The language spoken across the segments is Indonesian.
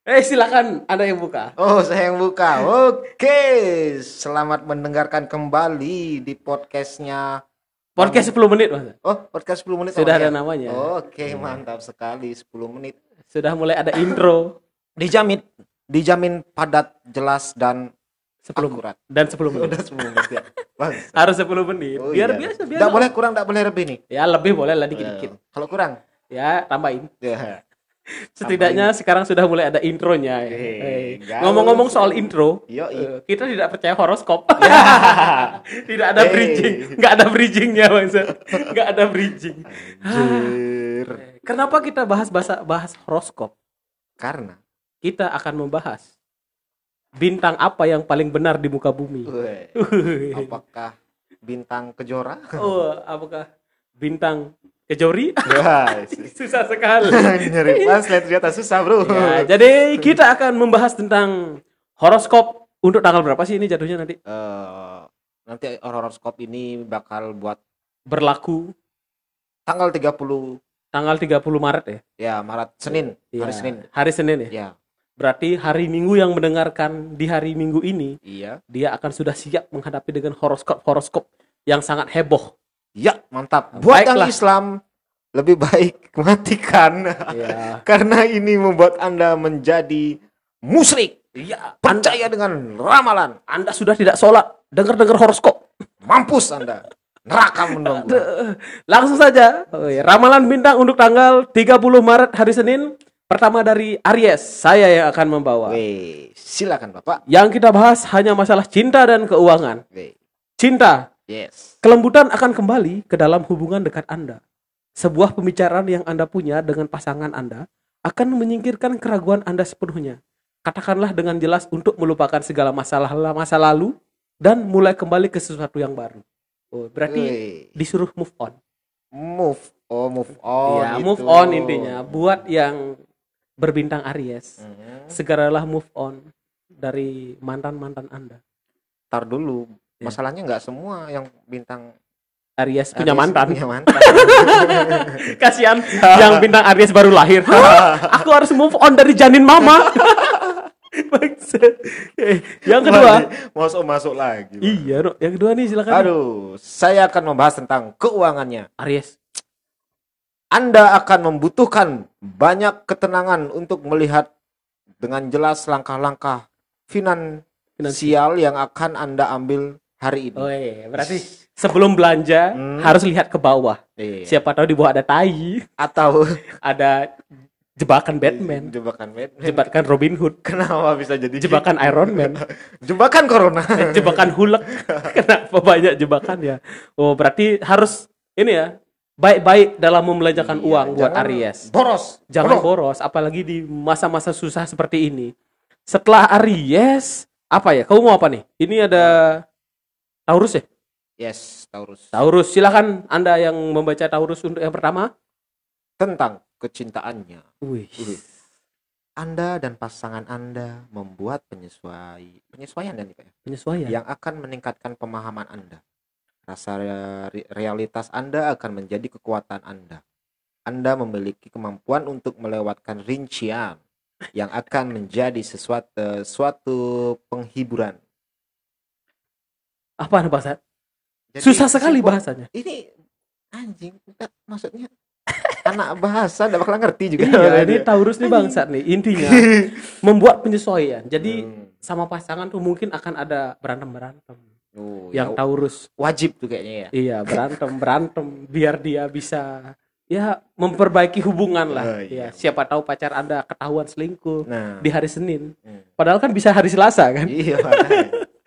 Eh silakan Anda yang buka. Oh, saya yang buka. Oke, selamat mendengarkan kembali di podcastnya. Podcast 10 menit Mas. Oh, podcast 10 menit. Sudah ada namanya? namanya. Oke, mantap sekali 10 menit. Sudah mulai ada intro Dijamin, dijamin padat, jelas dan 10 akurat. dan 10 menit. Udah 10 menit ya. Harus 10 menit. Oh, biar iya. biasa biar. Nggak boleh kurang, nggak boleh lebih nih. Ya lebih boleh lah dikit-dikit. Kalau kurang, Ya tambahin. ya. Setidaknya sekarang sudah mulai ada intronya. ya. Nggak Ngomong-ngomong soal intro, Yoi. eh, kita tidak percaya horoskop. tidak ada Eh. bridging, nggak ada bridgingnya Mas. Nggak ada bridging. Anjir. Kenapa kita bahas bahasa bahas horoskop? Karena Kita akan membahas bintang apa yang paling benar di muka bumi. apakah bintang kejora? oh, apakah bintang kejori? Guys, Susah sekali. nyari translate ternyata susah, Bro. Ya, jadi kita akan membahas tentang horoskop untuk tanggal berapa sih ini jatuhnya nanti? Eh, nanti horoskop ini bakal buat Berlaku tanggal 30 tanggal 30 Maret ya? ya Maret Senin, Iya, hari Senin. Hari Senin ya? Ya, Berarti hari Minggu yang mendengarkan di hari Minggu ini, iya. dia akan sudah siap menghadapi dengan horoskop-horoskop yang sangat heboh. Ya, mantap. Buat Baiklah. yang Islam lebih baik matikan Ya. karena ini membuat Anda menjadi musyrik. Iya, Percaya dengan ramalan. Anda sudah tidak sholat, dengar-dengar horoskop. Mampus Anda. Neraka menunggu. Langsung saja, oh iya, ramalan bintang untuk tanggal 30 Maret hari Senin. Pertama dari Aries, saya yang akan membawa. Weh, silakan Bapak. Yang kita bahas hanya masalah cinta dan keuangan. Weh, Cinta, yes. kelembutan akan kembali ke dalam hubungan dekat Anda. Sebuah pembicaraan yang Anda punya dengan pasangan Anda akan menyingkirkan keraguan Anda sepenuhnya. Katakanlah dengan jelas untuk melupakan segala masalah masa lalu dan mulai kembali ke sesuatu yang baru. Oh, berarti Weh, disuruh move on. move. Oh, move on. ya, gitu. move on intinya. Buat yang berbintang Aries, Mhm. segeralah move on dari mantan-mantan Anda. Tar dulu. Ya. Masalahnya nggak semua yang bintang Aries punya Aries mantan. Punya mantan. Kasihan yang bintang Aries baru lahir. Aku harus move on dari janin mama. Eh, yang kedua, masuk masuk lagi. Bang. iya, no. yang kedua nih silakan. Aduh, saya akan membahas tentang keuangannya. Aries. Anda akan membutuhkan banyak ketenangan untuk melihat dengan jelas langkah-langkah finansial yang akan Anda ambil hari ini. Oh iya, berarti sebelum belanja Hmm. harus lihat ke bawah. Iya. Siapa tahu di bawah ada tai, Atau ada jebakan Batman, jebakan Batman. jebakan Robin Hood, Kenapa bisa jadi jebakan Iron Man, jebakan corona? eh, jebakan Hulk. Kenapa banyak jebakan ya? Oh, berarti harus ini ya, baik-baik dalam membelanjakan Iya, uang buat Aries. Boros. Jangan Boros. boros, apalagi di masa-masa susah seperti ini. Setelah Aries, apa ya? Kamu mau apa nih? Ini ada Taurus ya? Yes, Taurus. Taurus, silakan Anda yang membaca Taurus untuk yang pertama. Tentang kecintaannya. Wih. Anda dan pasangan Anda membuat penyesuai penyesuaian dan ya? Penyesuaian. yang akan meningkatkan pemahaman Anda. Rasa re- realitas Anda akan menjadi kekuatan Anda. Anda memiliki kemampuan untuk melewatkan rincian yang akan menjadi sesuatu suatu penghiburan. Apa bahasa? Jadi, Susah sekali bahasanya. Ini anjing, maksudnya anak bahasa enggak bakal ngerti juga. Iya, ini Taurus nih bangsat nih. Intinya membuat penyesuaian. Jadi Hmm. sama pasangan tuh mungkin akan ada berantem-berantem. Oh, Yang ya, Taurus wajib tuh kayaknya ya. Iya berantem berantem biar dia bisa ya memperbaiki hubungan lah. Oh, ya iya. siapa tahu pacar anda ketahuan selingkuh Nah, di hari Senin. Hmm. Padahal kan bisa hari Selasa kan? iya.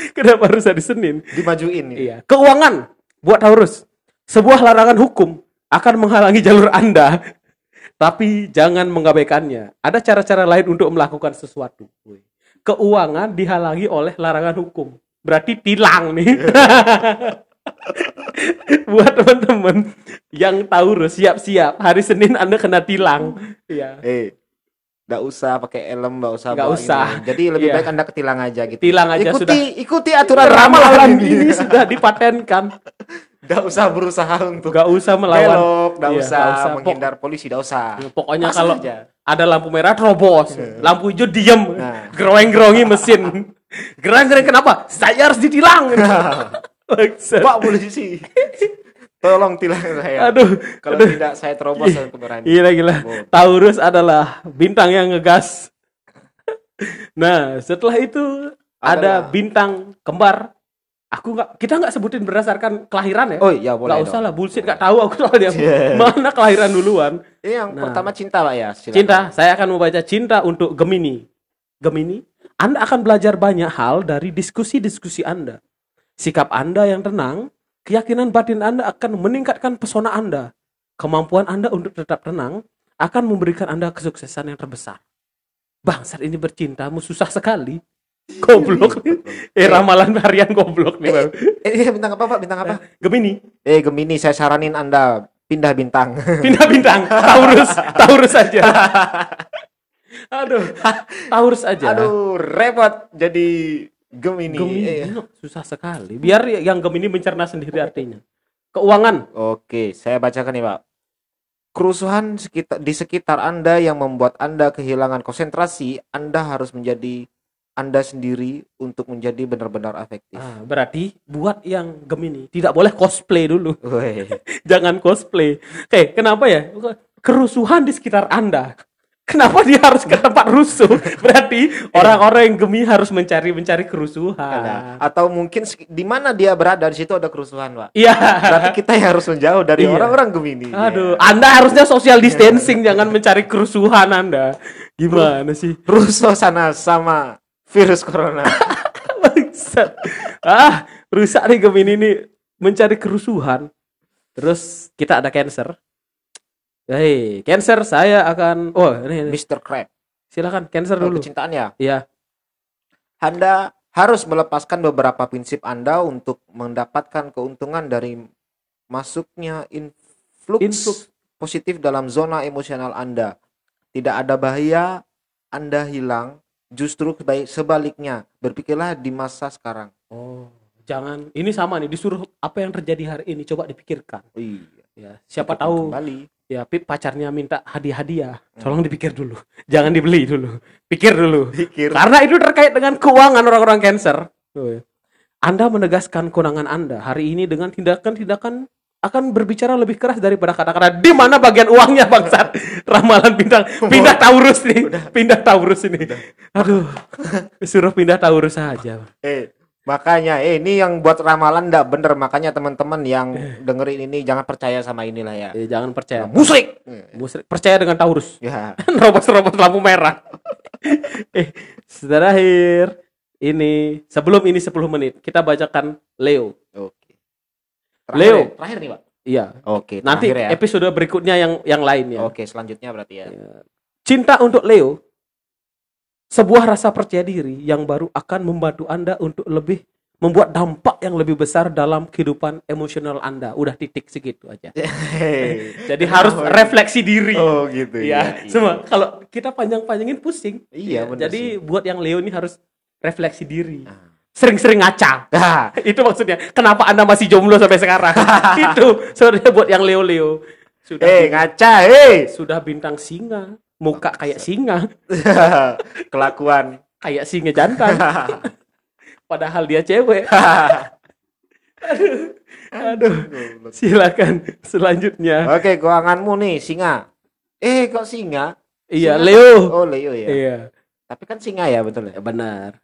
Kenapa harus hari Senin? dimajuin ini. Iya. Keuangan buat Taurus. Sebuah larangan hukum akan menghalangi jalur anda. Tapi jangan mengabaikannya. Ada cara-cara lain untuk melakukan sesuatu. Keuangan dihalangi oleh larangan hukum. Berarti tilang nih. Buat teman-teman yang Taurus siap-siap hari Senin Anda kena tilang. Iya. Eh, nggak usah pakai helm, nggak usah. Bawa usah. ini. Jadi lebih Iya. baik anda ketilang aja gitu. Tilang aja ikuti, sudah. Ikuti aturan Ramalan ramalan ini sudah dipatenkan. Nggak usah berusaha untuk Gak usah melawan. belok, nggak Iya, usah, nggak usah. Pok- menghindar polisi, nggak usah. Pokoknya Pasang kalau aja. ada lampu merah terobos, lampu hijau diem, Nah. geroweng-gerongi mesin. Gerang-gerang kenapa? Saya harus ditilang. Pak polisi, tolong tilang saya. Aduh, Kalau aduh. tidak saya terobos dan kemarahan. Gila gila. Oh. Taurus adalah bintang yang ngegas. Nah, setelah itu ada Adalah- bintang kembar. Aku nggak, kita nggak sebutin berdasarkan kelahiran ya. Oh iya boleh. Nggak usah lah, bullshit nggak tahu aku soalnya. Yeah. Mana kelahiran duluan? Ini yang Nah. pertama cinta pak ya. silakan. Cinta, saya akan membaca cinta untuk Gemini. Gemini, Anda akan belajar banyak hal dari diskusi-diskusi Anda. Sikap Anda yang tenang, keyakinan batin Anda akan meningkatkan pesona Anda. Kemampuan Anda untuk tetap tenang akan memberikan Anda kesuksesan yang terbesar. Bangsat ini bercintamu susah sekali. Goblok. eh ramalan harian goblok nih. Bang. Eh iya, bintang apa pak? Bintang apa? Gemini, Eh Gemini saya saranin anda pindah bintang. pindah bintang. Taurus, Taurus aja. Aduh, Taurus aja. Aduh repot jadi Gemini. Gemini Eh, susah sekali. Biar yang Gemini mencerna sendiri artinya. Keuangan. Oke, saya bacakan nih Pak. Kerusuhan sekitar, di sekitar Anda yang membuat Anda kehilangan konsentrasi, Anda harus menjadi Anda sendiri untuk menjadi benar-benar efektif. Ah, berarti buat yang Gemini tidak boleh cosplay dulu. Jangan cosplay. Oke, kenapa ya? Kerusuhan di sekitar Anda. Kenapa dia harus ke tempat rusuh? Berarti orang-orang yang Gemini harus mencari mencari kerusuhan. Ada. Atau mungkin di mana dia berada di situ ada kerusuhan, Pak. Iya. Berarti kita yang harus menjauh dari Iya. orang-orang Gemini. Aduh, Anda harusnya social distancing, jangan mencari kerusuhan Anda. Gimana sih? Rusuh sana sama virus corona. Ah, rusak nih Gemini ini mencari kerusuhan. Terus kita ada Cancer. Hei, Cancer saya akan oh ini, ini. Mr. Crab. silakan Cancer dulu. kecintaan ya. Iya. Anda harus melepaskan beberapa prinsip Anda untuk mendapatkan keuntungan dari masuknya influx, Influx. positif dalam zona emosional Anda. Tidak ada bahaya Anda hilang, justru sebaliknya. Berpikirlah di masa sekarang. Oh, jangan ini sama nih disuruh apa yang terjadi hari ini coba dipikirkan. Iya. Ya, siapa tahu kembali. Ya Pip pacarnya minta hadiah-hadiah. Tolong dipikir dulu. Jangan dibeli dulu. Pikir dulu. Pikir. Karena itu terkait dengan keuangan orang-orang cancer. Ya. Anda menegaskan kewenangan Anda hari ini dengan tindakan-tindakan akan berbicara lebih keras daripada kata-kata di mana bagian uangnya bangsat ramalan bintang pindah Taurus nih pindah Taurus ini aduh suruh pindah Taurus saja Eh, makanya eh ini yang buat ramalan enggak bener. Makanya teman-teman yang dengerin ini jangan percaya sama inilah ya. Eh, jangan percaya Musrik. Musrik percaya dengan Taurus Ya. robos-robos lampu merah eh terakhir ini sebelum ini 10 menit kita bacakan Leo Oke. Leo. ya? Terakhir nih, Pak. iya Oke, nanti terakhir ya. episode berikutnya yang yang lain ya Oke, selanjutnya berarti ya. cinta untuk Leo sebuah rasa percaya diri yang baru akan membantu Anda untuk lebih membuat dampak yang lebih besar dalam kehidupan emosional Anda. Udah titik segitu aja. Jadi harus refleksi diri. Oh, gitu ya. Semua kalau kita panjang-panjangin pusing. Iya, Ya, bener Jadi buat yang Leo ini harus refleksi diri. Ah. Sering-sering ngaca. Nah, Itu maksudnya. Kenapa Anda masih jomblo sampai sekarang? Itu sebenarnya buat yang Leo-Leo. Sudah eh ngaca, eh. sudah bintang singa, muka kayak singa, Kelakuan. kayak singa jantan. Padahal dia cewek. Aduh, silakan selanjutnya. Oke, keuanganmu nih singa. Eh, kok singa? Iya, Singa Leo. Oh, Leo ya. Iya, Tapi kan singa ya, betul ya. benar.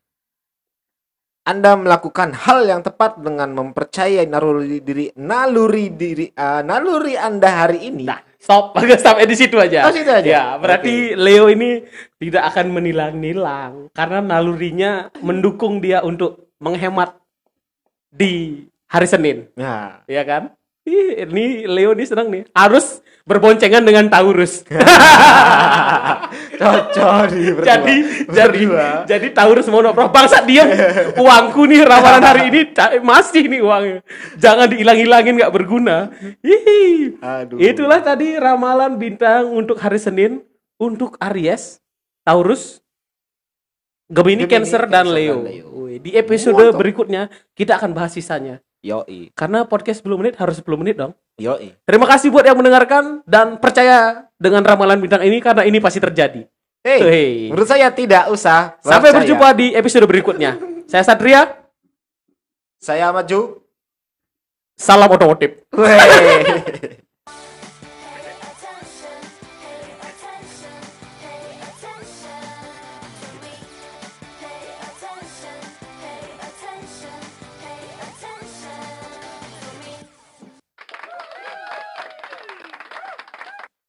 Anda melakukan hal yang tepat dengan mempercayai naluri diri naluri diri ah, naluri Anda hari ini. Nah, stop, bagus sampai di situ aja. Oh, situ aja? Ya, berarti Leo ini tidak akan menilang-nilang karena nalurinya mendukung dia untuk menghemat di hari Senin, Nah, ya kan? Ih, ini Leo ini senang nih. Harus berboncengan dengan Taurus. cocok berdua. jadi jadi Berdua. jadi Taurus mau noprok bangsa diam uangku nih ramalan hari ini masih nih uangnya jangan dihilang-hilangin nggak berguna Hihi. Aduh. itulah tadi ramalan bintang untuk hari Senin untuk Aries Taurus Gemini, Gemini, Cancer, dan Leo. dan Leo. Di episode Mantap. berikutnya kita akan bahas sisanya. Yoi. Karena podcast 10 menit harus 10 menit dong. Yoi. Terima kasih buat yang mendengarkan dan percaya dengan ramalan bintang ini karena ini pasti terjadi. Hei, Hei. menurut saya tidak usah. Sampai percaya. berjumpa di episode berikutnya. Saya Satria, Saya maju. salam otomotif.